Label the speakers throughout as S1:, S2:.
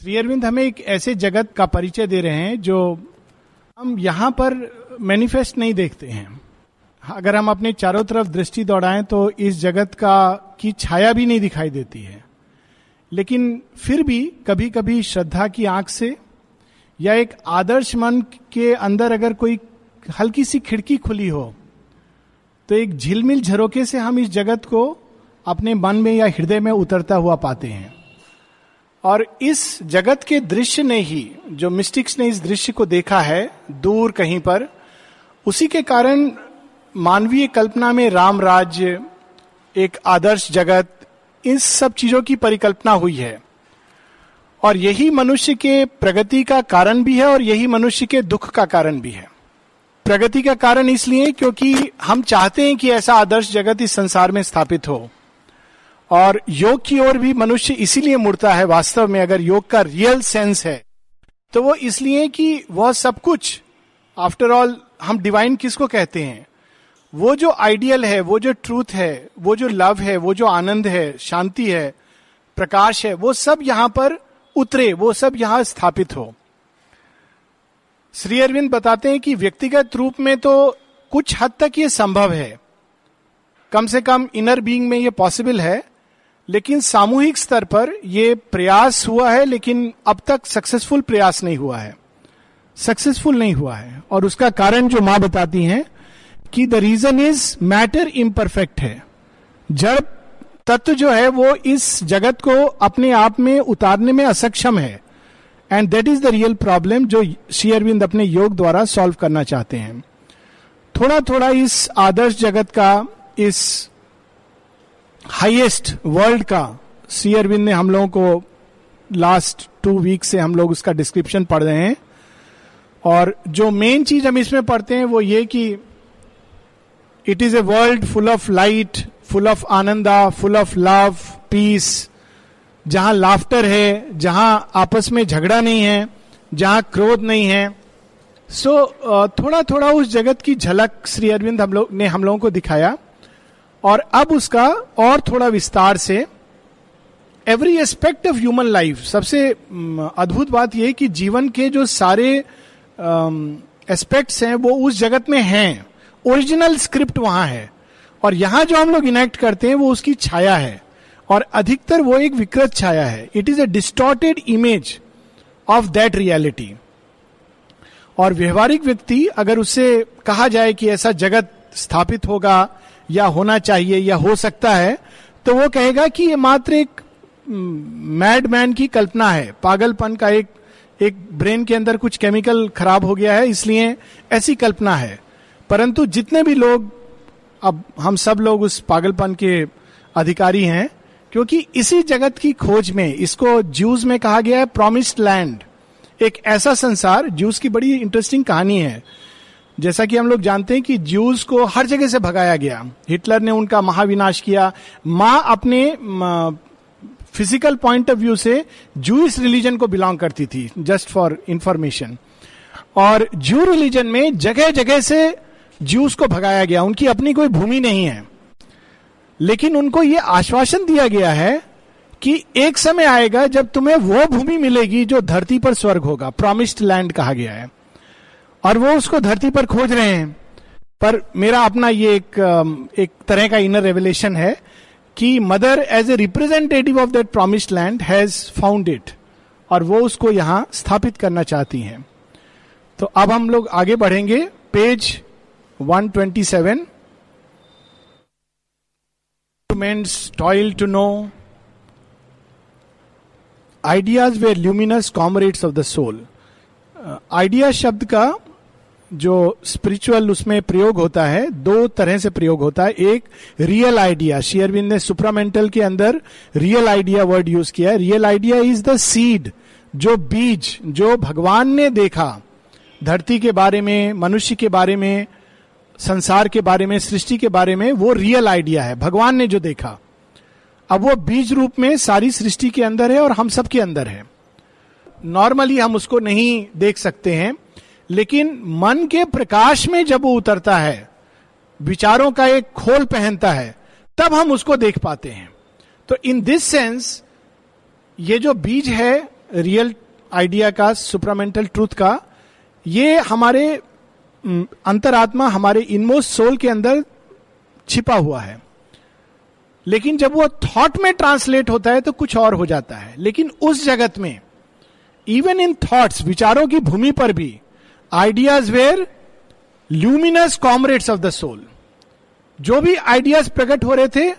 S1: श्री अरविंद हमें एक ऐसे जगत का परिचय दे रहे हैं जो हम यहाँ पर मैनिफेस्ट नहीं देखते हैं। अगर हम अपने चारों तरफ़ दृष्टि दौड़ाएँ तो इस जगत का, की छाया भी नहीं दिखाई देती है। लेकिन फिर भी कभी कभी श्रद्धा की आँख से या एक आदर्श मन के अंदर अगर कोई हल्की सी खिड़की खुली हो तो एक झिलमिल झरोके से हम इस जगत को अपने मन में या हृदय में उतरता हुआ पाते हैं। और इस जगत के दृश्य ने ही, जो मिस्टिक्स ने इस दृश्य को देखा है, दूर कहीं पर, उसी के कारण मानवीय कल्पना में राम राज्य, एक आदर्श जगत इन सब चीज़ों की परिकल्पना हुई है। और यही मनुष्य के प्रगति का कारण भी है और यही मनुष्य के दुख का कारण भी है। प्रगति का कारण इसलिए क्योंकि हम चाहते हैं कि ऐसा आदर्श जगत इस संसार में स्थापित हो। और योग की ओर भी मनुष्य इसीलिए मुड़ता है वास्तव में, अगर योग का रियल सेंस है तो वो इसलिए कि वह सब कुछ आफ्टर ऑल हम डिवाइन किसको कहते हैं? वो जो आइडियल है, वो जो ट्रूथ है, वो जो लव है, वो जो आनंद है, शांति है, प्रकाश है, वो सब यहाँ पर उतरे, वो सब यहाँ स्थापित हो। श्री अरविंद बताते हैं कि व्यक्तिगत रूप में तो कुछ हद तक ये संभव है। कम से कम इनर बीइंग में ये पॉसिबल है लेकिन सामूहिक स्तर पर यह प्रयास हुआ है, लेकिन अब तक सक्सेसफुल प्रयास नहीं हुआ है। सक्सेसफुल नहीं हुआ है। और उसका कारण जो माँ बताती हैं कि the reason is matter imperfect है। जड़ तत्व जो है, वो इस जगत को अपने आप में उतारने में असक्षम है। And that is the real problem जो श्री अरविंद अपने योग द्वारा सॉल्व करना चाहते हैं। थोड़ा थोड़ा इस आदर्श जगत का, इस हाईएस्ट वर्ल्ड का सी अरविंद ने हम लोगों को लास्ट टू वीक से हम लोग उसका डिस्क्रिप्शन पढ़ रहे हैं। और जो मेन चीज़ हम इसमें पढ़ते हैं वो ये कि it is a world full of light full of ananda full of love peace जहाँ लाफ्टर है जहाँ आपस में झगड़ा नहीं है जहाँ क्रोध नहीं है। सो so, थोड़ा थोड़ा उस जगत की झलक श्री अरविंद हम लोग ने हम लोगों को दिखाया। और अब उसका और थोड़ा विस्तार से every aspect of human life सबसे अद्भुत बात यह कि जीवन के जो सारे एस्पेक्ट्स हैं, वो उस जगत में हैं। ओरिजिनल स्क्रिप्ट वहाँ है। और यहाँ जो हम लोग इनेक्ट करते हैं, वो उसकी छाया है। और अधिकतर वो एक विकृत छाया है। It is a distorted image of that reality और व्यवहारिक व्यक्ति अगर उससे कहा जाए कि ऐसा जगत स्थापित होगा या होना चाहिए या हो सकता है तो वो कहेगा कि ये मात्र एक मैड मैन की कल्पना है। पागलपन का एक एक ब्रेन के अंदर कुछ केमिकल खराब हो गया है, इसलिए ऐसी कल्पना है। परंतु जितने भी लोग, अब हम सब लोग उस पागलपन के अधिकारी हैं, क्योंकि इसी जगत की खोज में, इसको जूस में कहा गया है प्रोमिस्ड लैंड एक ऐसा संसार जूस की बड़ी इंटरेस्टिंग कहानी है। जैसा कि हम लोग जानते हैं कि ज्यूज को हर जगह से भगाया गया। हिटलर ने उनका महाविनाश किया। माँ अपने फ़िज़िकल पॉइंट ऑफ़ व्यू से जूस रिलीजन को बिलोंग करती थी जस्ट फॉर इंफॉर्मेशन और जू रिलीजन में जगह जगह से ज्यूस को भगाया गया। उनकी अपनी कोई भूमि नहीं है। लेकिन उनको यह आश्वासन दिया गया है कि एक समय आएगा जब तुम्हें वो भूमि मिलेगी जो धरती पर स्वर्ग होगा। प्रोमिस्ड लैंड कहा गया है। और वो उसको धरती पर खोज रहे हैं। पर मेरा अपना ये एक एक तरह का इनर रेवलेशन है कि Mother as a representative of that promised land has found it और वो उसको यहाँ स्थापित करना चाहती हैं। तो अब हम लोग आगे बढ़ेंगे। Page 127 men's toil to know ideas were luminous comrades of the soul idea शब्द का जो स्पिरिचुअल उसमें प्रयोग होता है, दो तरह से प्रयोग होता है। एक रियल आइडिया शेयरविंद ने सुप्रामेंटल के अंदर रियल आइडिया वर्ड यूज़ किया है। Real idea is the seed जो बीज, जो भगवान ने देखा। धरती के बारे में, मनुष्य के बारे में, संसार के बारे में, सृष्टि के बारे में वो रियल आइडिया है। भगवान ने जो देखा। अब वो बीज रूप में सारी सृष्टि के अंदर है और हम सब के अंदर है। नॉर्मली हम उसको नहीं देख सकते हैं। लेकिन मन के प्रकाश में जब वो उतरता है, विचारों का एक खोल पहनता है, तब हम उसको देख पाते हैं। तो इन दिस सेंस ये जो बीज है रियल आइडिया का सुपरामेंटल ट्रूथ का, ये हमारे अंतरात्मा, हमारे इनमोस्ट सोल के अंदर छिपा हुआ है। लेकिन जब वो थॉट में ट्रांसलेट होता है तो कुछ और हो जाता है। लेकिन उस जगत में इवन इन थॉट्स विचारों की भूमि पर भी ideas were luminous comrades of the soul जो भी आइडियाज़ प्रकट हो रहे थे,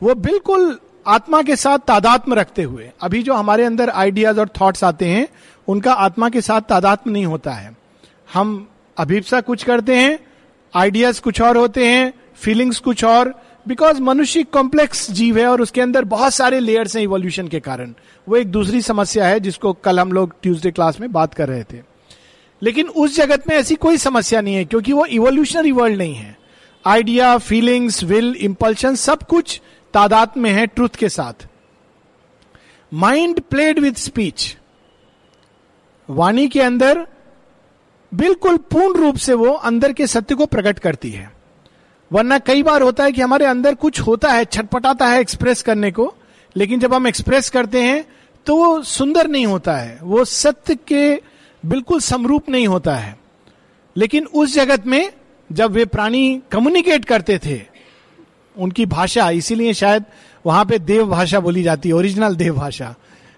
S1: वो बिल्कुल आत्मा के साथ तादात्म रखते हुए। अभी जो हमारे अंदर आइडियाज़ और थॉट्स आते हैं, उनका आत्मा के साथ तादात्म नहीं होता है। हम अभिप्सा कुछ करते हैं आइडियाज़ कुछ और होते हैं फीलिंग्स कुछ और बिकॉज़ मनुष्य कॉम्प्लेक्स जीव है और उसके अंदर बहुत सारे लेयर्स हैं इवोल्यूशन के कारण। वो एक दूसरी समस्या है जिसको कल हम लोग ट्यूसडे क्लास में बात कर रहे थे। लेकिन उस जगत में ऐसी कोई समस्या नहीं है, क्योंकि वो इवोल्यूशनरी वर्ल्ड नहीं है। आइडिया फीलिंग्स विल इंपल्शन सब कुछ तादाद में है ट्रुथ के साथ। माइंड प्लेड विथ स्पीच वाणी के अंदर बिल्कुल पूर्ण रूप से वो अंदर के सत्य को प्रकट करती है। वरना कई बार होता है कि हमारे अंदर कुछ होता है, छटपटाता है एक्सप्रेस करने को, लेकिन जब हम एक्सप्रेस करते हैं तो वो सुंदर नहीं होता है। वो सत्य के बिल्कुल समरूप नहीं होता है। लेकिन उस जगत में जब वे प्राणी कम्युनिकेट करते थे, उनकी भाषा, इसीलिए शायद वहाँ पे देव भाषा बोली जाती है ओरिजिनल देव भाषा।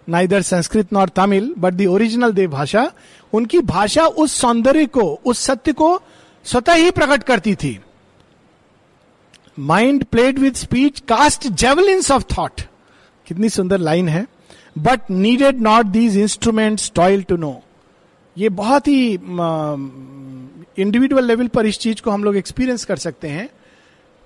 S1: ना इधर Sanskrit nor Tamil but the original deva bhasha, उनकी भाषा उस सौंदर्य को, उस सत्य को स्वतः ही प्रकट करती थी। Mind played with speech cast javelins of thought कितनी सुंदर लाइन है। But needed not these instrument toil to know ये बहुत ही इंडिविजुअल लेवल पर इस चीज़ को हम लोग एक्सपीरियंस कर सकते हैं।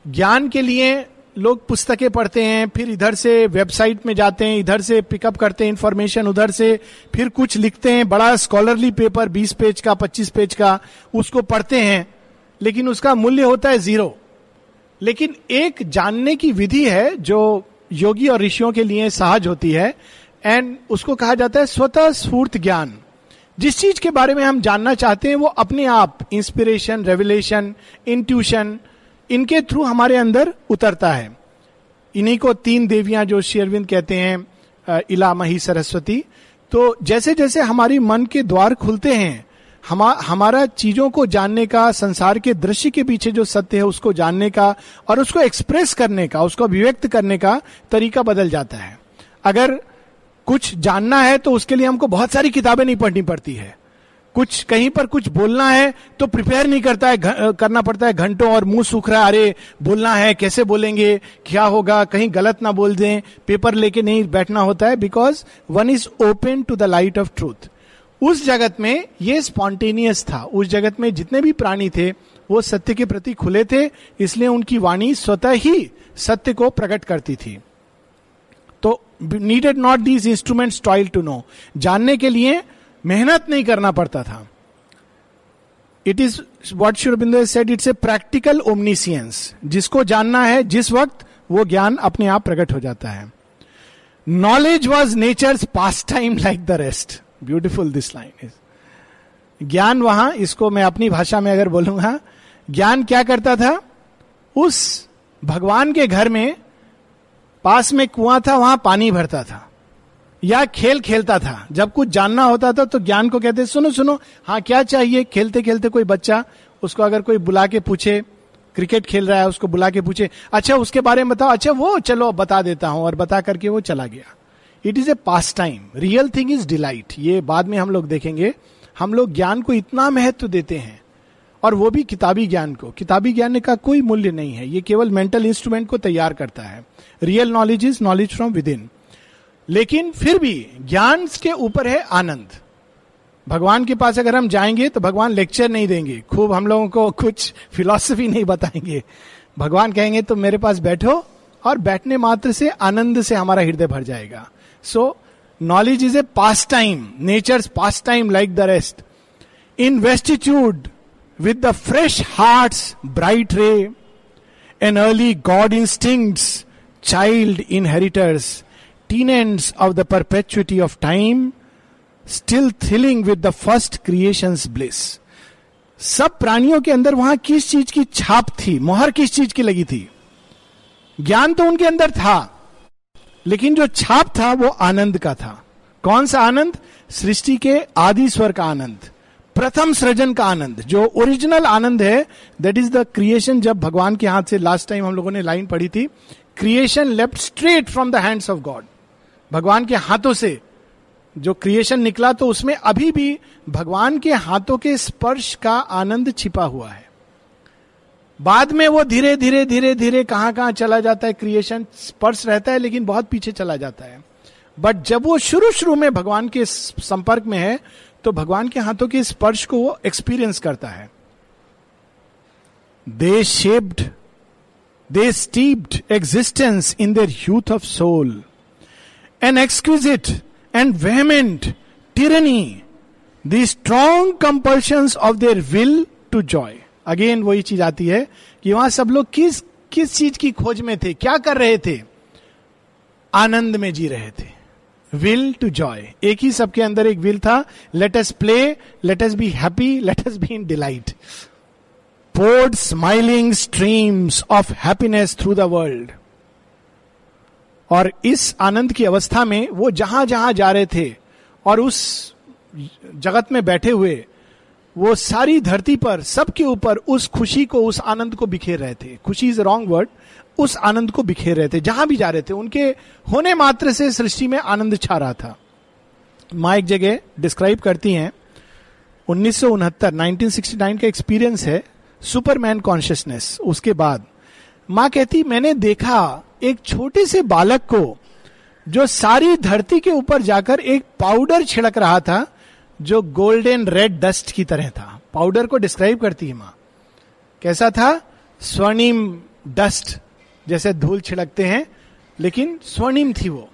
S1: ज्ञान के लिए लोग पुस्तकें पढ़ते हैं, फिर इधर से वेबसाइट में जाते हैं, इधर से पिकअप करते हैं इंफॉर्मेशन उधर से फिर कुछ लिखते हैं। बड़ा स्कॉलरली पेपर 20 पेज का 25 पेज का, उसको पढ़ते हैं, लेकिन उसका मूल्य होता है ज़ीरो लेकिन एक जानने की विधि है जो योगी और ऋषियों के लिए सहज होती है एंड उसको कहा जाता है स्वतः स्फूर्त ज्ञान। जिस चीज़ के बारे में हम जानना चाहते हैं वो अपने आप इंस्पिरेशन रेवलेशन इंट्यूशन इनके थ्रू हमारे अंदर उतरता है। इन्हीं को तीन देवियाँ जो शेरविंद कहते हैं इला मही सरस्वती तो जैसे जैसे हमारी मन के द्वार खुलते हैं हमा, हमारा चीज़ों को जानने का संसार के दृश्य के पीछे जो सत्य है उसको जानने का और उसको एक्सप्रेस करने का उसको अभिव्यक्त करने का तरीका बदल जाता है। अगर कुछ जानना है तो उसके लिए हमको बहुत सारी किताबें नहीं पढ़नी पड़ती है। कुछ कहीं पर कुछ बोलना है तो प्रिपेयर नहीं करता है करना पड़ता है। घंटों और मुँह सूख रहा है, अरे बोलना है, कैसे बोलेंगे, क्या होगा, कहीं गलत ना बोल दें पेपर लेके नहीं बैठना होता है because one is open to the light of truth उस जगत में ये स्पॉन्टेनियस था। उस जगत में जितने भी प्राणी थे, वो सत्य के प्रति खुले थे, इसलिए उनकी वाणी स्वतः ही सत्य को प्रकट करती थी। Needed not these instrument toil to know जानने के लिए मेहनत नहीं करना पड़ता था। It is what Sri Aurobindo said it's a practical omniscience जिसको जानना है, जिस वक्त वो ज्ञान अपने आप प्रकट हो जाता है। Knowledge was nature pastime like the rest beautiful this line is ज्ञान वहाँ, इसको मैं अपनी भाषा में अगर बोलूँगा, ज्ञान क्या करता था? उस भगवान के घर में पास में कुआँ था, वहाँ पानी भरता था। या खेल खेलता था। जब कुछ जानना होता था तो ज्ञान को कहते, सुनो सुनो हाँ क्या चाहिए? खेलते खेलते कोई बच्चा उसको अगर कोई बुला के पूछे, क्रिकेट खेल रहा है? उसको बुला के पूछे अच्छा उसके बारे में बताओ। अच्छा वो, चलो, बता देता हूँ। और बता करके वो चला गया। It is a pastime real thing is delight ये बाद में हम लोग देखेंगे। हम लोग ज्ञान को इतना महत्व देते हैं। और वो भी किताबी ज्ञान को। किताबी ज्ञान का कोई मूल्य नहीं है। ये केवल मेंटल इंस्ट्रूमेंट को तैयार करता है। Real knowledge is knowledge from within लेकिन फिर भी ज्ञान के ऊपर है आनंद। भगवान के पास अगर हम जाएँगे तो भगवान लेक्चर नहीं देंगे। खूब हम लोगों को कुछ फिलॉसफी नहीं बताएँगे। भगवान कहेंगे तो मेरे पास बैठो और बैठने मात्र से आनंद से हमारा हृदय भर जाएगा। So knowledge is a pastime nature pastime like the rest in vastitude with the fresh heart bright ray an early god instincts child inheritors tenants of the perpetuity of time, still thrilling with the first creation's bliss. सब प्राणियों के अंदर वहाँ किस चीज़ की छाप थी? मोहर किस चीज़ की लगी थी? ज्ञान तो उनके अंदर था लेकिन जो छाप था वो आनंद का था। कौन सा आनंद? सृष्टि के आदि स्वर का आनंद प्रथम सृजन का आनंद। जो ओरिजिनल आनंद है दैट इज़ द क्रिएशन जब भगवान के हाथ से लास्ट टाइम हम लोगों ने लाइन पढ़ी थी creation left straight from the hands of God भगवान के हाथों से जो क्रिएशन निकला तो उसमें अभी भी भगवान के हाथों के स्पर्श का आनंद छिपा हुआ है। बाद में वो धीरे धीरे धीरे धीरे कहाँ कहाँ चला जाता है क्रिएशन स्पर्श रहता है, लेकिन बहुत पीछे चला जाता है। बट जब वो शुरू शुरू में भगवान के संपर्क में है तो भगवान के हाथों के स्पर्श को वो एक्सपीरियंस करता है। They shaped they steeped existence in their youth of soul an exquisite and vehement tyranny the strong compulsion of their will to joy again वही चीज़ आती है कि वहाँ सब लोग किस किस चीज़ की खोज में थे? क्या कर रहे थे? आनंद में जी रहे थे। विल टू जॉय एक ही सबके अंदर एक विल था। Let us play let us be happy let us be in delight poured smiling streams of happiness through the world और इस आनंद की अवस्था में वो जहाँ जहाँ जा रहे थे और उस जगत में बैठे हुए, वो सारी धरती पर, सबके ऊपर उस खुशी को, उस आनंद को बिखेर रहे थे। खुशी इज़ रॉन्ग वर्ड उस आनंद को बिखेर रहे थे। जहाँ भी जा रहे थे, उनके होने मात्र से सृष्टि में आनंद छा रहा था। माँ एक जगह डिस्क्राइब करती हैं। उन्नीस सौ उनहत्तर नाइन का एक्सपीरियंस है। सुपरमैन कॉन्शियसनेस, उसके बाद माँ कहती, मैंने देखा एक छोटे से बालक को जो सारी धरती के ऊपर जाकर एक पाउडर छिड़क रहा था, जो गोल्डन रेड डस्ट की तरह था। पाउडर को डिस्क्राइब करती है माँ। कैसा था? स्वर्णिम डस्ट, जैसे धूल छिड़कते हैं, लेकिन स्वर्णिम थी वो।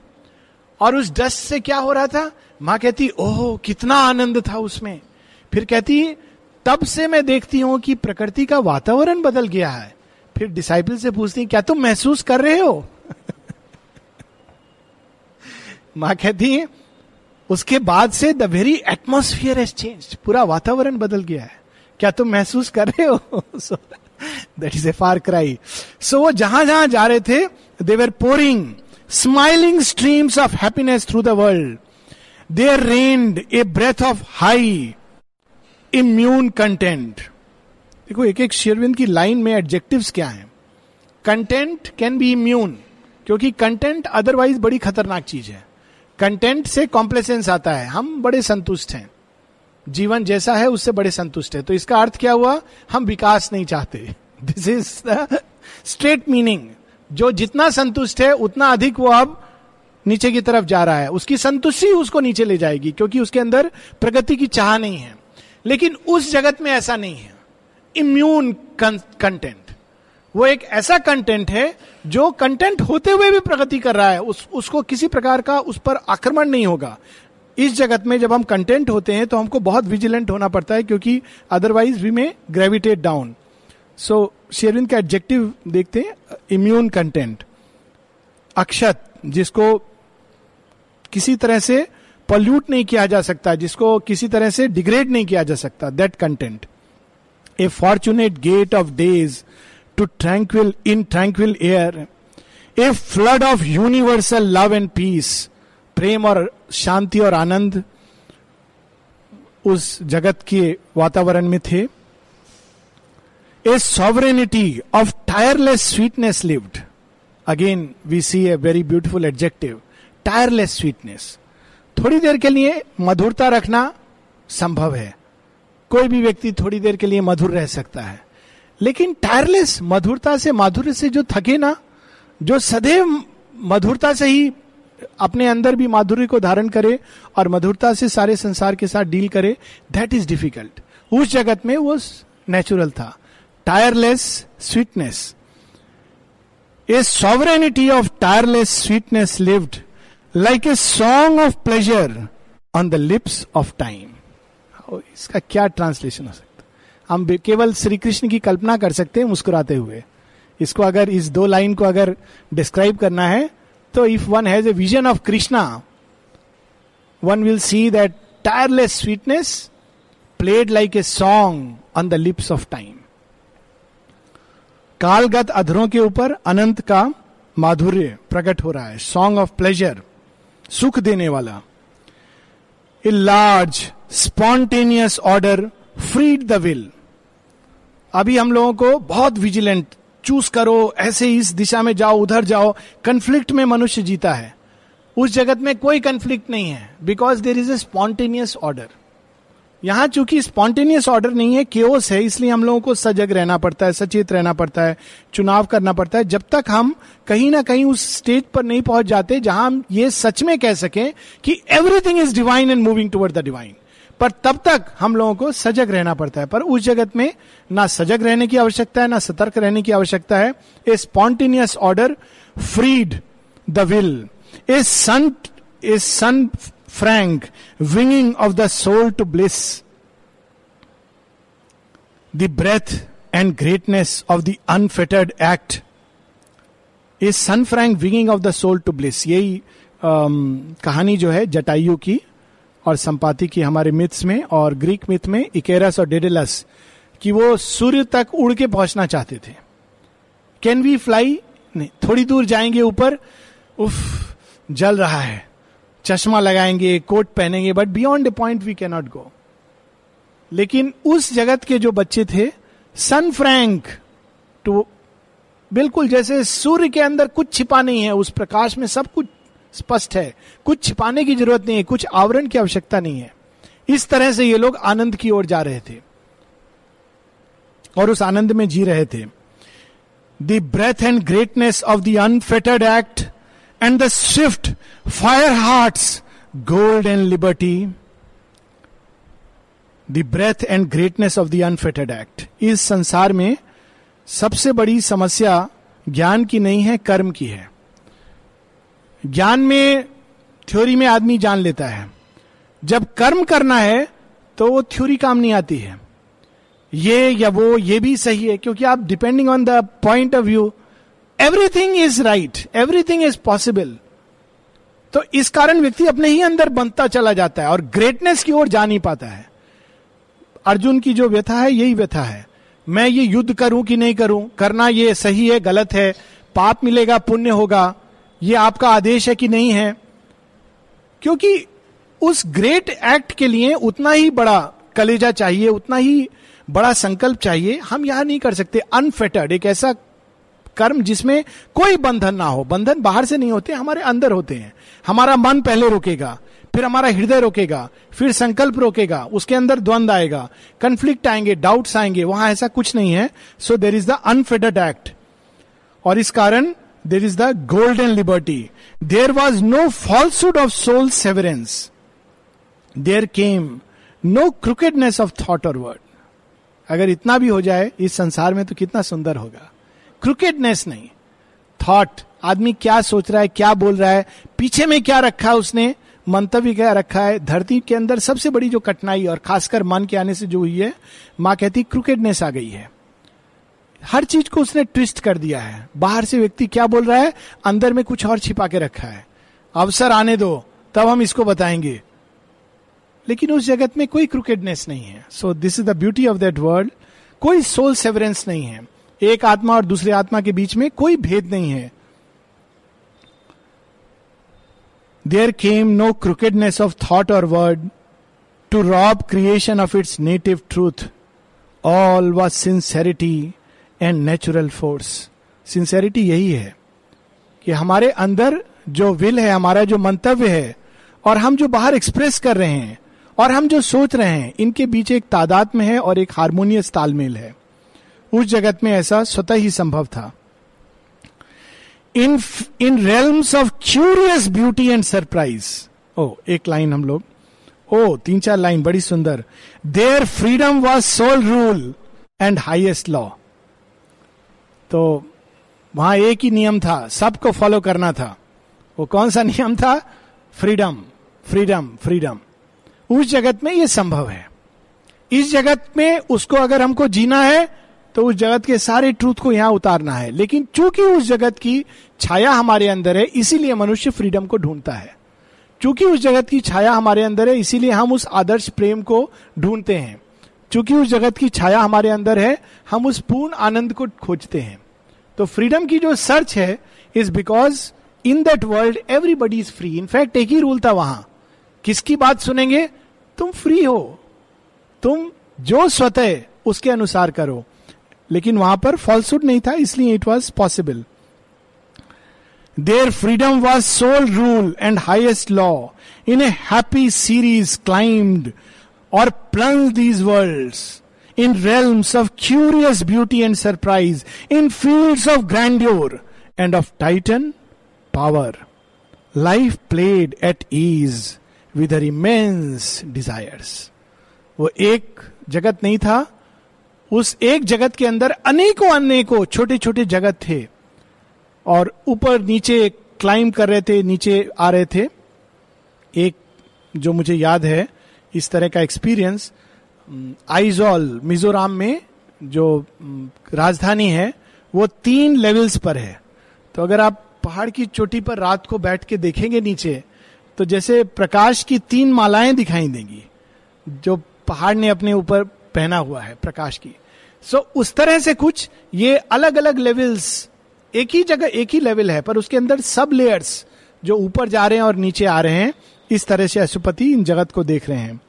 S1: और उस डस्ट से क्या हो रहा था? माँ कहती, ओह, कितना आनंद था उसमें। फिर कहती तब से मैं देखती हूँ कि प्रकृति का वातावरण बदल गया है। फिर डिसाइपल से पूछती क्या तुम महसूस कर रहे हो? माँ कहती है, उसके बाद से the very atmosphere has change पूरा वातावरण बदल गया है। क्या तुम महसूस कर रहे हो? That is a far cry so वो जहाँ जहाँ जा रहे थे they were pouring smiling streams of happiness through the world there rained a breath of high immune content देखो एक एक शेरविंद की लाइन में एडजेक्टिव्स क्या है? कंटेंट कैन बी इम्यून क्योंकि कंटेंट अदरवाइज़ बड़ी खतरनाक चीज़ है। कंटेंट से कॉम्प्लेसेंस आता है। हम बड़े संतुष्ट हैं। जीवन जैसा है, उससे बड़े संतुष्ट है। तो इसका अर्थ क्या हुआ? हम विकास नहीं चाहते। This is the straight meaning जो जितना संतुष्ट है, उतना अधिक वो अब नीचे की तरफ़ जा रहा है। उसकी संतुष्टि उसको नीचे ले जाएगी, क्योंकि उसके अंदर प्रगति की चाह नहीं है। लेकिन उस जगत में ऐसा नहीं है। इम्यून कंटेंट वो एक ऐसा कंटेंट है जो कंटेंट होते हुए भी प्रगति कर रहा है। उस, उसको किसी प्रकार का उस पर आक्रमण नहीं होगा। इस जगत में जब हम कंटेंट होते हैं तो हमको बहुत विजिलेंट होना पड़ता है क्योंकि otherwise we may gravitate down so शेरविंद का एडजेक्टिव देखते हैं इम्यून कंटेंट अक्षत, जिसको किसी तरह से पॉल्यूट नहीं किया जा सकता, जिसको किसी तरह से डिग्रेड नहीं किया जा सकता that content a fortunate gait of days to tranquil in tranquil air a flood of universal love and peace प्रेम और शांति और आनंद उस जगत के वातावरण में थे. A sovereignty of tireless sweetness lived again we see a very beautiful adjective tireless sweetness थोड़ी देर के लिए मधुरता रखना संभव है। कोई भी व्यक्ति थोड़ी देर के लिए मधुर रह सकता है। लेकिन टायरलेस मधुरता से माधुर्य से जो थके ना, जो सदैव मधुरता से ही अपने अंदर भी माधुर्य को धारण करे और मधुरता से सारे संसार के साथ डील करे दैट इज़ डिफ़िकल्ट उस जगत में वो नेचुरल था। Tireless sweetness a sovereignty of tireless sweetness lived like a song of pleasure on the lips of time इसका क्या ट्रांसलेशन हो सकता हम केवल श्री कृष्ण की कल्पना कर सकते हैं मुस्कुराते हुए। इसको अगर, इस दो लाइन को अगर डिस्क्राइब करना है तो if one has a vision of Krishna one will see that tireless sweetness played like a song on the lips of time कालगत अधरों के ऊपर अनंत का माधुर्य प्रकट हो रहा है। सॉन्ग ऑफ़ प्लेजर सुख देने वाला। A large spontaneous order freed the will अभी हम लोगों को बहुत विजिलेंट चूज़ करो, ऐसे इस दिशा में जाओ, उधर जाओ कंफ्लिक्ट में मनुष्य जीता है। उस जगत में कोई कंफ्लिक्ट नहीं है because there is a spontaneous order यहाँ चूँकि स्पॉन्टेनियस ऑर्डर नहीं है केओस है, इसलिए हम लोगों को सजग रहना पड़ता है, सचेत रहना पड़ता है, चुनाव करना पड़ता है। जब तक हम कहीं ना कहीं उस स्टेज पर नहीं पहुँच जाते जहाँ हम ये सच में कह सकें कि everything is divine and moving toward the divine पर तब तक हम लोगों को सजग रहना पड़ता है। पर उस जगत में ना सजग रहने की आवश्यकता है, ना सतर्क रहने की आवश्यकता है। A spontaneous order freed the will a sun a sun frank winging of the soul to bliss. The breadth and greatness of the unfettered act is sun frank winging of the soul to bliss यही um, कहानी जो है जटायु की और संपाति की हमारे myths में और ग्रीक मिथ में इकेरस और डेडेलस कि वो सूर्य तक उड़ के पहुँचना चाहते थे। कैन वी फ्लाई नहीं थोड़ी दूर जाएँगे ऊपर उफ जल रहा है। चश्मा लगाएँगे, कोट पहनेंगे but beyond a point we cannot go लेकिन उस जगत के जो बच्चे थे सन फ्रैंक टू बिल्कुल जैसे सूर्य के अंदर कुछ छिपा नहीं है, उस प्रकाश में सब कुछ स्पष्ट है। कुछ छिपाने की ज़रूरत नहीं है, कुछ आवरण की आवश्यकता नहीं है। इस तरह से ये लोग आनंद की ओर जा रहे थे। और उस आनंद में जी रहे थे। The breath and greatness of the unfettered act and the swift fire hearts gold and liberty the breath and greatness of the unfettered act इस संसार में सबसे बड़ी समस्या ज्ञान की नहीं है, कर्म की है। ज्ञान में, थ्योरी में आदमी जान लेता है। जब कर्म करना है तो वो थ्योरी काम नहीं आती है। ये या वो, ये भी सही है, क्योंकि आप depending on the point of view everything is right everything is possible तो इस कारण व्यक्ति अपने ही अंदर बनता चला जाता है और ग्रेटनेस की ओर जा नहीं पाता है। अर्जुन की जो व्यथा है, यही व्यथा है। मैं ये युद्ध करूँ कि नहीं करूँ? करना ये सही है, गलत है? पाप मिलेगा, पुण्य होगा? ये आपका आदेश है कि नहीं है? क्योंकि उस ग्रेट एक्ट के लिए उतना ही बड़ा कलेजा चाहिए, उतना ही बड़ा संकल्प चाहिए, हम यहाँ नहीं कर सकते। अनफेटर्ड एक ऐसा कर्म जिसमें कोई बंधन ना हो, बंधन बाहर से नहीं होते, हमारे अंदर होते हैं। हमारा मन पहले रोकेगा, फिर हमारा हृदय रोकेगा, फिर संकल्प रोकेगा, उसके अंदर द्वंद आएगा कंफ्लिक्ट आएँगे डाउट्स आएँगे, वहाँ ऐसा कुछ नहीं है। So there is the unfettered act और इस कारण there is the golden liberty there was no falsehood of soul severance there came no crookedness of thought और वर्ड अगर इतना भी हो जाए, इस संसार में तो कितना सुंदर होगा। क्रिकेटनेस नहीं. थॉट आदमी क्या सोच रहा है, क्या बोल रहा है, पीछे में क्या रखा है उसने, मंतव्य क्या रखा है, धरती के अंदर सबसे बड़ी जो कठिनाई और खासकर मन के आने से जो हुई है, माँ कहती क्रिकेटनेस आ गई है। हर चीज़ को उसने ट्विस्ट कर दिया है। बाहर से व्यक्ति क्या बोल रहा है, अंदर में कुछ और छिपा के रखा है। अवसर आने दो, तब हम इसको बताएँगे। लेकिन उस जगत में कोई क्रिकेटनेस नहीं है। So this is the beauty of that world कोई सोल सेवरेंस नहीं है। एक आत्मा और दूसरे आत्मा के बीच में कोई भेद नहीं है। There came no crookedness of thought और word to rob creation of its native truth all was sincerity and natural force sincerity यही है कि हमारे अंदर जो विल है, हमारा जो मंतव्य है, और हम जो बाहर एक्सप्रेस कर रहे हैं, और हम जो सोच रहे हैं, इनके बीच एक तादाद में है और एक हारमोनियस तालमेल है। उस जगत में ऐसा स्वतः ही संभव था। In in rills of curious beauty and surprise oh, एक लाइन हम लोग, ओ, तीन चार लाइन बड़ी सुंदर there freedom was sole rule and highest law तो वहाँ एक ही नियम था, सबको फॉलो करना था। वो कौन सा नियम था? फ्रीडम फ्रीडम फ्रीडम उस जगत में ये संभव है। इस जगत में उसको अगर हमको जीना है तो उस जगत के सारे ट्रूथ को यहाँ उतारना है। लेकिन चूँकि उस जगत की छाया हमारे अंदर है, इसीलिए मनुष्य फ्रीडम को ढूंढता है। चूँकि उस जगत की छाया हमारे अंदर है, इसीलिए हम उस आदर्श प्रेम को ढूंढते हैं। चूँकि उस जगत की छाया हमारे अंदर है, हम उस पूर्ण आनंद को खोजते हैं। तो फ्रीडम की जो सर्च है is because in that world everybody is free in fact एक ही रूल था वहाँ। किसकी बात सुनेंगे? तुम फ्री हो। तुम जो स्वतः उसके अनुसार करो। लेकिन वहाँ पर फॉल्सूट नहीं था, इसलिए it was possible there freedom was sole rule and highest law in a happy series climbed और plunged these world in rills of curious beauty and surprise in field of grandeur and of titan power life played at ease with her immense desires वो एक जगत नहीं था उस एक जगत के अंदर अनेकों अनेकों छोटे छोटे जगत थे। और ऊपर नीचे क्लाइम कर रहे थे, नीचे आ रहे थे। एक जो मुझे याद है, इस तरह का एक्सपीरियंस आइजॉल मिजोराम में जो राजधानी है, वो तीन लेवल्स पर है। तो अगर आप पहाड़ की चोटी पर रात को बैठ के देखेंगे नीचे तो जैसे प्रकाश की तीन मालाएँ दिखाई देंगी, जो पहाड़ ने अपने ऊपर पहना हुआ है प्रकाश की। सो so, उस तरह से कुछ ये अलग अलग लेवल्स एक ही जगह एक ही लेवल है पर उसके अंदर सब लेयर्स जो ऊपर जा रहे हैं और नीचे आ रहे हैं इस तरह से अशुपति इन जगत को देख रहे हैं।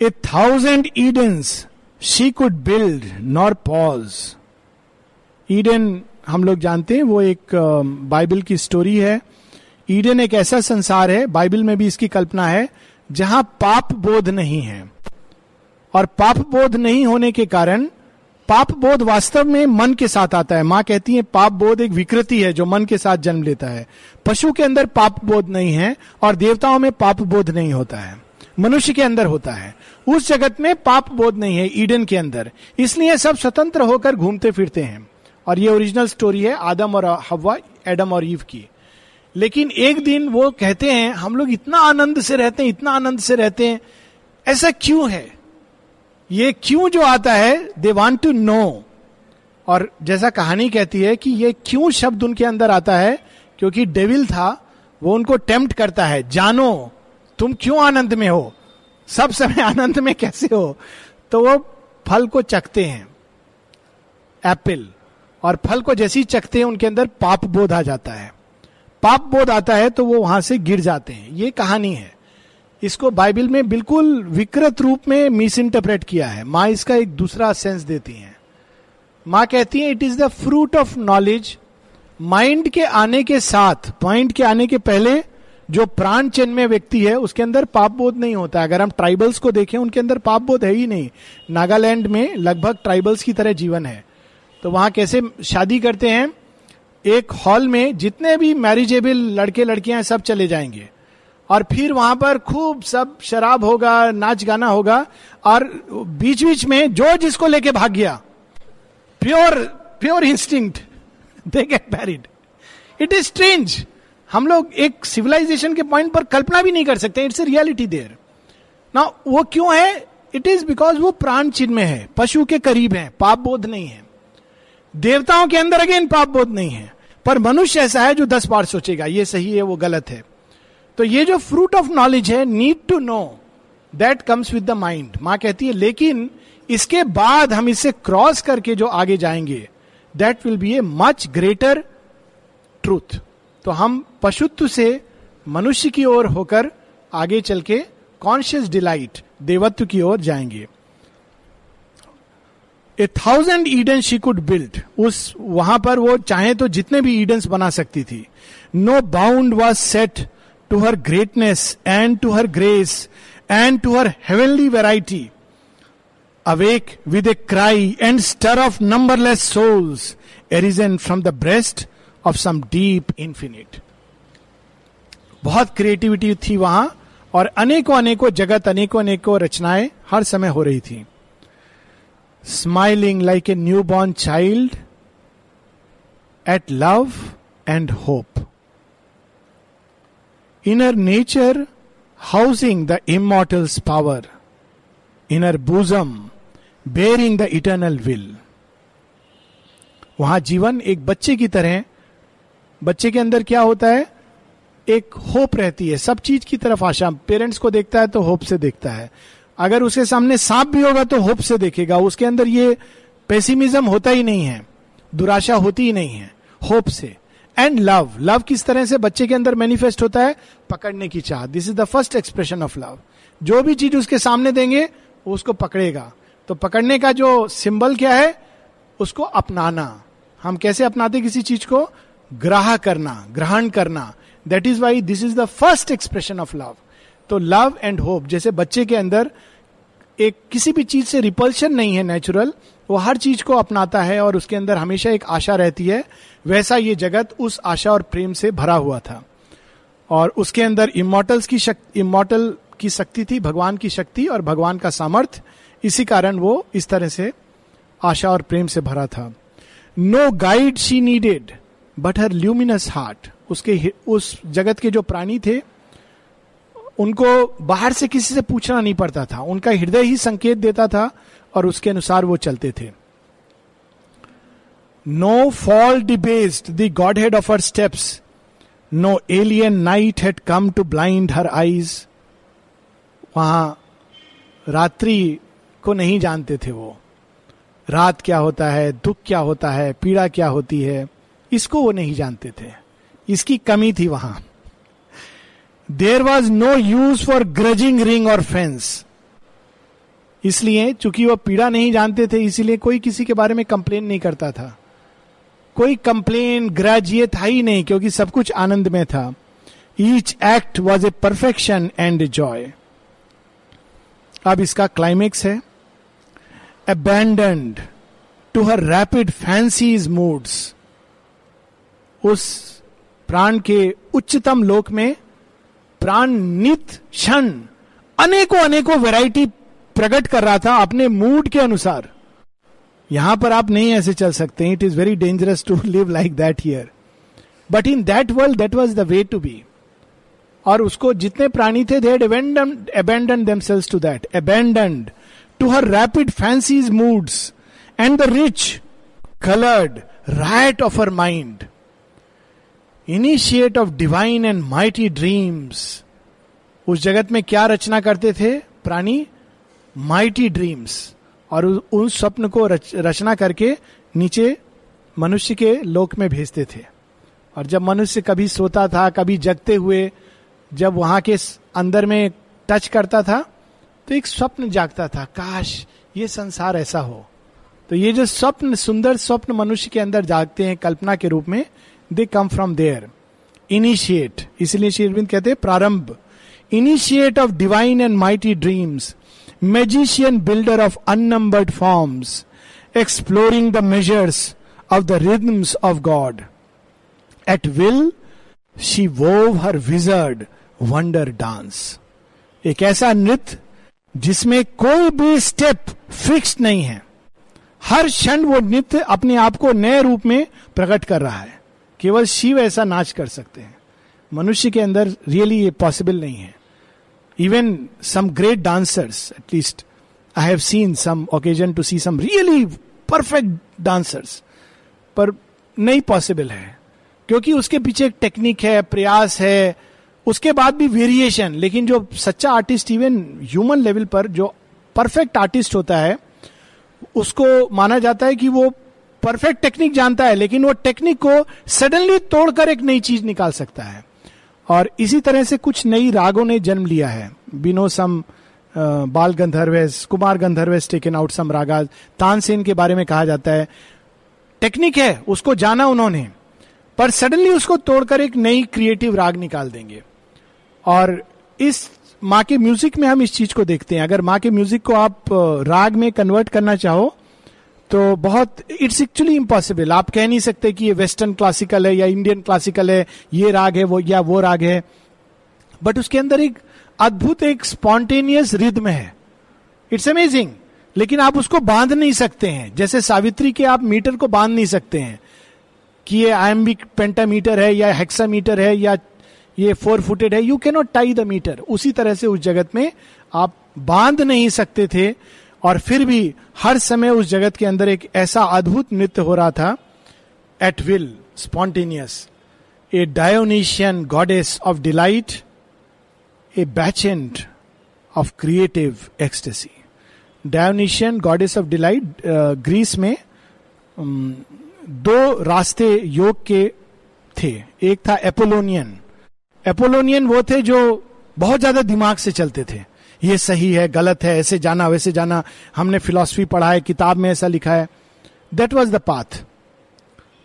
S1: A thousand Edens she could build nor pause Eden हम लोग जानते हैं वो एक बाइबल की स्टोरी है। ईडन एक ऐसा संसार है बाइबल में भी इसकी कल्पना है जहाँ पाप बोध नहीं है। और पाप बोध नहीं होने के कारण पाप बोध वास्तव में मन के साथ आता है। माँ कहती है, पाप बोध एक विकृति है जो मन के साथ जन्म लेता है। पशु के अंदर पाप बोध नहीं है और देवताओं में पाप बोध नहीं होता है। मनुष्य के अंदर होता है। उस जगत में पाप बोध नहीं है, ईडन के अंदर। इसलिए सब स्वतंत्र होकर घूमते फिरते हैं। और ये ओरिजिनल स्टोरी है, आदम और हवा, एडम और ईव की। लेकिन एक दिन वो कहते हैं, हम लोग इतना आनंद से रहते हैं, इतना आनंद से रहते हैं। ऐसा क्यों है? ये क्यों जो आता है दे वॉन्ट टू नो और जैसा कहानी कहती है कि ये क्यों शब्द उनके अंदर आता है, क्योंकि डेविल था, वो उनको टेम्प्ट करता है, जानो, तुम क्यों आनंद में हो? सब समय आनंद में कैसे हो? तो वो फल को चखते हैं एप्पल और फल को जैसे ही चखते हैं, उनके अंदर पाप बोध आ जाता है। पाप बोध आता है तो वो वहाँ से गिर जाते हैं। ये कहानी है। इसको बाइबल में बिल्कुल विकृत रूप में मिस इंटरप्रेट किया है। माँ इसका एक दूसरा सेंस देती हैं। माँ कहती है it is the fruit of knowledge mind के आने के साथ पॉइंट के आने के पहले जो प्राण चिन्ह में व्यक्ति है, उसके अंदर पाप बोध नहीं होता। अगर हम ट्राइबल्स को देखें, उनके अंदर पाप बोध है ही नहीं। नागालैंड में लगभग ट्राइबल्स की तरह जीवन है। तो वहाँ कैसे शादी करते हैं? एक हॉल में जितने भी मैरिजेबल लड़के लड़कियाँ सब चले जाएँगे। और फिर वहाँ पर खूब सब शराब होगा, नाच गाना होगा, और बीच बीच में जो जिसको लेके भाग गया pure pure instinct they get married it is strange हम लोग एक सिविलाइजेशन के पॉइंट पर कल्पना भी नहीं कर सकते इट्स रियलिटी देयर ना वो क्यों है? इट इज़ बिकॉज़ वो प्राण चिन्ह में है, पशु के करीब है, पाप बोध नहीं है। देवताओं के अंदर अगेन पाप बोध नहीं है। पर मनुष्य ऐसा है जो दस बार सोचेगा, ये सही है, वो गलत है। तो ये जो फ्रूट ऑफ़ नॉलेज है need to know that comes with the mind माँ कहती है, लेकिन इसके बाद हम इसे क्रॉस करके जो आगे जाएँगे that will be a much greater truth तो हम पशुत्व से मनुष्य की ओर होकर आगे चल के कॉन्शियस डिलाइट देवत्व की ओर जाएँगे। A thousand Eden she could build उस, वहाँ पर वो चाहे तो जितने भी ईडन बना सकती थी। No bound was set to her greatness and to her grace and to her heavenly variety awake with a cry and stir of numberless souls arisen from the breast of some deep infinite बहुत creativity थी वहाँ और अनेकों अनेकों जगत अनेकों अनेकों रचनाएँ हर समय हो रही थी। Like a new born child at love and hope inner nature housing the immortal's power, inner bosom bearing the eternal will. वहाँ जीवन एक बच्चे की तरह बच्चे के अंदर क्या होता है? एक होप रहती है। सब चीज़ की तरफ़ आशा। पेरेंट्स को देखता है तो होप से देखता है। अगर उसके सामने सांप भी होगा तो होप से देखेगा। उसके अंदर ये पेसिमिज्म होता ही नहीं है। दुराशा होती ही नहीं है। होप से। एंड लव लव किस तरह से बच्चे के अंदर मैनिफेस्ट होता है? पकड़ने की चाह। This is the first expression of love जो भी चीज़ उसके सामने देंगे, वो उसको पकड़ेगा। तो पकड़ने का जो सिंबल क्या है? उसको अपनाना। हम कैसे अपनाते किसी चीज़ को? ग्राह करना। ग्रहण करना। That is why this is the first expression of love तो लव एंड होप जैसे बच्चे के अंदर एक किसी भी चीज़ से रिपल्शन नहीं है नेचुरल वो हर चीज़ को अपनाता है और उसके अंदर हमेशा एक आशा रहती है, वैसा ये जगत उस आशा और प्रेम से भरा हुआ था। और उसके अंदर इमोटल्स की शक्ति इमोटल की शक्ति थी, भगवान की शक्ति और भगवान का सामर्थ्य इसी कारण वो इस तरह से आशा और प्रेम से भरा था। No guide she needed but her luminous heart उसके उस जगत के जो प्राणी थे उनको बाहर से किसी से पूछना नहीं पड़ता था। उनका हृदय ही संकेत देता था और उसके अनुसार वो चलते थे। No fall debased the godhead of her steps no alien night had come to blind her eyes वहाँ रात्रि को नहीं जानते थे वो। रात क्या होता है, दुख क्या होता है, पीड़ा क्या होती है, इसको वो नहीं जानते थे। इसकी कमी थी वहाँ। There was no use for grudging ring और फेंस इसलिए चूँकि वह पीड़ा नहीं जानते थे, इसीलिए कोई किसी के बारे में कंप्लेन नहीं करता था। कोई कंप्लेन ग्रज ये था ही नहीं, क्योंकि सब कुछ आनंद में था। Each act was a perfection and joy अब इसका क्लाइमेक्स है। Abandoned to her rapid fancies moods उस प्राण के उच्चतम लोक में प्राण नित क्षण अनेकों अनेकों वैरायटी प्रकट कर रहा था अपने मूड के अनुसार। यहाँ पर आप नहीं ऐसे चल सकते it is very dangerous to live like that here but in that world that was the way to be और उसको जितने प्राणी थे to that abandon to her rapid fancies moods and the rich coloured riot of her mind initiate of divine and mighty dreams उस जगत में क्या रचना करते थे? प्राणी? माइटी ड्रीम्स और उन स्वप्न को रच, रचना करके नीचे मनुष्य के लोक में भेजते थे। और जब मनुष्य कभी सोता था कभी जगते हुए जब वहाँ के अंदर में टच करता था तो एक स्वप्न जागता था। काश ये संसार ऐसा हो। तो ये जो स्वप्न सुंदर स्वप्न मनुष्य के अंदर जागते हैं कल्पना के रूप में they come from there initiate इसलिए शेरविंद कहते हैं प्रारंभ initiate of divine and mighty dreams magician builder of unnumbered forms exploring the measures of the rhythms of god at will she wove her wizard wonder dance एक ऐसा नृत्य जिसमें कोई भी स्टेप फिक्स नहीं है। हर क्षण वो नृत्य अपने आप को नए रूप में प्रकट कर रहा है। केवल शिव ऐसा नाच कर सकते हैं। मनुष्य के अंदर रियली ये पॉसिबल नहीं है। Even some great dancers at least I have seen some occasion to see some really perfect dancers पर नहीं पॉसिबल है। क्योंकि उसके पीछे एक टेक्निक है, प्रयास है, उसके बाद भी वेरिएशन लेकिन जो सच्चा आर्टिस्ट इवन ह्यूमन लेवल पर जो परफेक्ट आर्टिस्ट होता है, उसको माना जाता है कि वो परफेक्ट टेक्निक जानता है, लेकिन वो टेक्निक को सडनली तोड़कर एक नई चीज़ निकाल सकता है। और इसी तरह से कुछ नई रागों ने जन्म लिया है। बिनो some Bal Gandharvas, Kumar Gandharvas taken out some raga Tansen के बारे में कहा जाता है। टेक्निक है, उसको जाना उन्होंने। पर सडनली उसको तोड़कर एक नई क्रिएटिव राग निकाल देंगे। और इस माँ के म्यूज़िक में हम इस चीज़ को देखते हैं। अगर माँ के म्यूज़िक को आप राग में कन्वर्ट करना चाहो तो बहुत इट्स एक्चुअली इम्पॉसिबल आप कह नहीं सकते कि ये वेस्टर्न क्लासिकल है या इंडियन क्लासिकल है, ये राग है, वो, या वो राग है। बट उसके अंदर एक अद्भुत, एक स्पॉन्टेनियस रिद्म है। इट्स अमेजिंग लेकिन आप उसको बाँध नहीं सकते हैं। जैसे सावित्री के आप मीटर को बाँध नहीं सकते हैं कि ये आयम्बिक पेंटामीटर है या हेक्सामीटर है या ये फोर फुटेड है। You cannot tie the metre उसी तरह से उस जगत में आप बाँध नहीं सकते थे। और फिर भी हर समय उस जगत के अंदर एक ऐसा अद्भुत नृत्य हो रहा था at will spontaneous a Dionysian goddess of delight a bacchant of creative ecstasy Dionysian goddess of delight Greece में um, दो रास्ते योग के थे। एक था एपोलोनियन एपोलोनियन वो थे जो बहुत ज़्यादा दिमाग से चलते थे। ये सही है, गलत है, ऐसे जाना, वैसे जाना। हमने फिलॉसफी पढ़ा है, किताब में ऐसा लिखा है। दैट वॉज़ द पाथ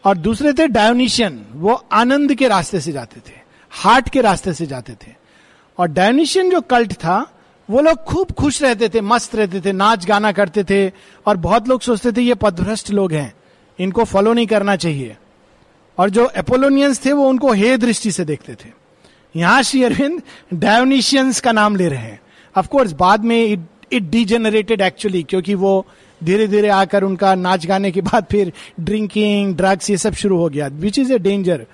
S1: और दूसरे थे डायोनिशियन वो आनंद के रास्ते से जाते थे हार्ट के रास्ते से जाते थे। और डायोनिशियन जो कल्ट था, वो लोग खूब खुश रहते थे, मस्त रहते थे, नाच गाना करते थे। और बहुत लोग सोचते थे, ये पदभ्रष्ट लोग हैं, इनको फॉलो नहीं करना चाहिए। और जो एपोलोनियंस थे, वो उनको हे दृष्टि से देखते थे। यहाँ श्री अरविंद डायोनिशियंस का नाम ले रहे हैं। ऑफकोर्स बाद में इट इट डिजेनरेटेड एक्चुअली क्योंकि वो धीरे धीरे आकर उनका नाच गाने के बाद फिर ड्रिंकिंग ड्रग्स ये सब शुरू हो गया which is a danger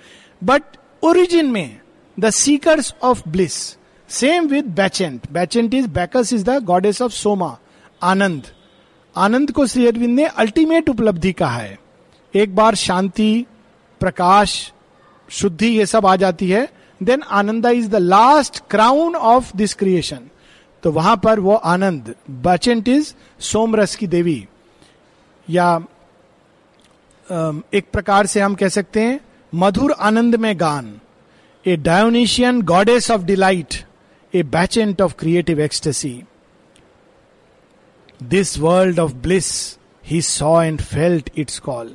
S1: but origin में the seekers of bliss same with bacchant bacchant is Bacchus is the goddess of soma आनंद आनंद को श्री अरविंद ने अल्टीमेट उपलब्धि कहा है। एक बार शांति, प्रकाश, शुद्धि ये सब आ जाती है then ananda is the last crown of this creation तो वहाँ पर वो आनंद बचेंट इज़ सोमरस की देवी। या एक प्रकार से हम कह सकते हैं, मधुर आनंद में गान। A Dionysian goddess of delight a bacchant of creative ecstasy this world of bliss he saw and felt its call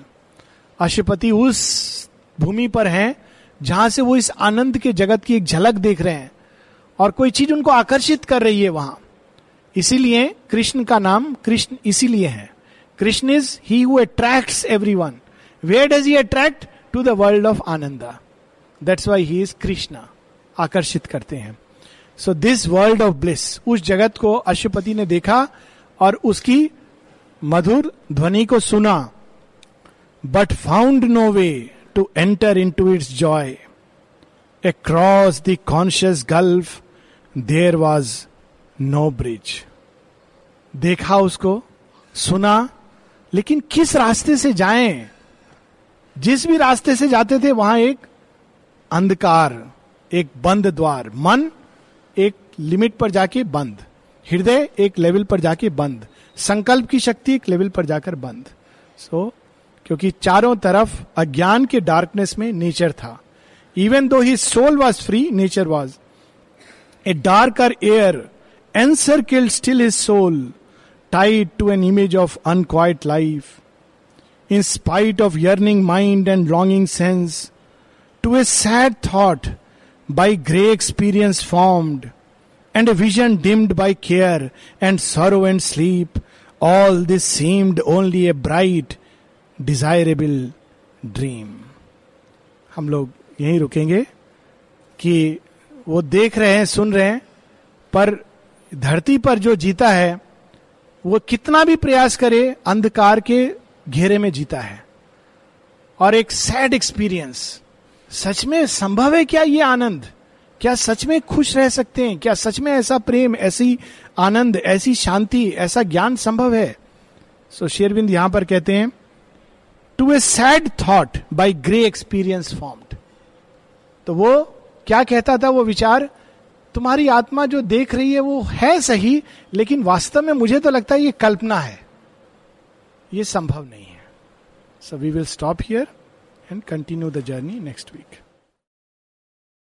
S1: अशुपति उस भूमि पर हैं, जहाँ से वो इस आनंद के जगत की एक झलक देख रहे हैं। और कोई चीज़ उनको आकर्षित कर रही है वहाँ। इसीलिए कृष्ण का नाम कृष्ण इसीलिए है। Krishna is he who attracts every one where does he attract to the world of ananda that's why he is Krishna आकर्षित करते हैं। So this world of bliss उस जगत को अशुपति ने देखा और उसकी मधुर ध्वनि को सुना but found no way to enter into its joy across the conscious gulf there was no bridge देखा उसको सुना लेकिन किस रास्ते से जाएँ? जिस भी रास्ते से जाते थे वहाँ एक अंधकार एक बंद द्वार। मन एक लिमिट पर जाके बंद। हृदय एक लेवल पर जाके बंद। संकल्प की शक्ति एक लेवल पर जाकर बंद। सो so, क्योंकि चारों तरफ़ अज्ञान के डार्कनेस में नेचर था। even though he soul was free nature was a darker air encircled still his soul tied to an image of unquiet life in spite of yearning mind and longing sense, to a sad thought by grey experience formed, and a vision dimmed by care and sorrow and sleep, all this seemed only a bright desirable dream हम लोग यहीं रुकेंगे कि वो देख रहे हैं, सुन रहे हैं, पर धरती पर जो जीता है, वो कितना भी प्रयास करे, अंधकार के घेरे में जीता है। और एक सैड एक्सपीरियंस सच में संभव है क्या ये आनंद? क्या सच में खुश रह सकते हैं? क्या सच में ऐसा प्रेम, ऐसी आनंद, ऐसी शांति, ऐसा ज्ञान संभव है? सो शेरविंद यहाँ पर कहते हैं to a sad thought by grey experience formed तो वो क्या कहता था, वो विचार, तुम्हारी आत्मा जो देख रही है वो है सही, लेकिन वास्तव में मुझे तो लगता है ये कल्पना है। ये संभव नहीं है। So we will stop here and continue the journey next week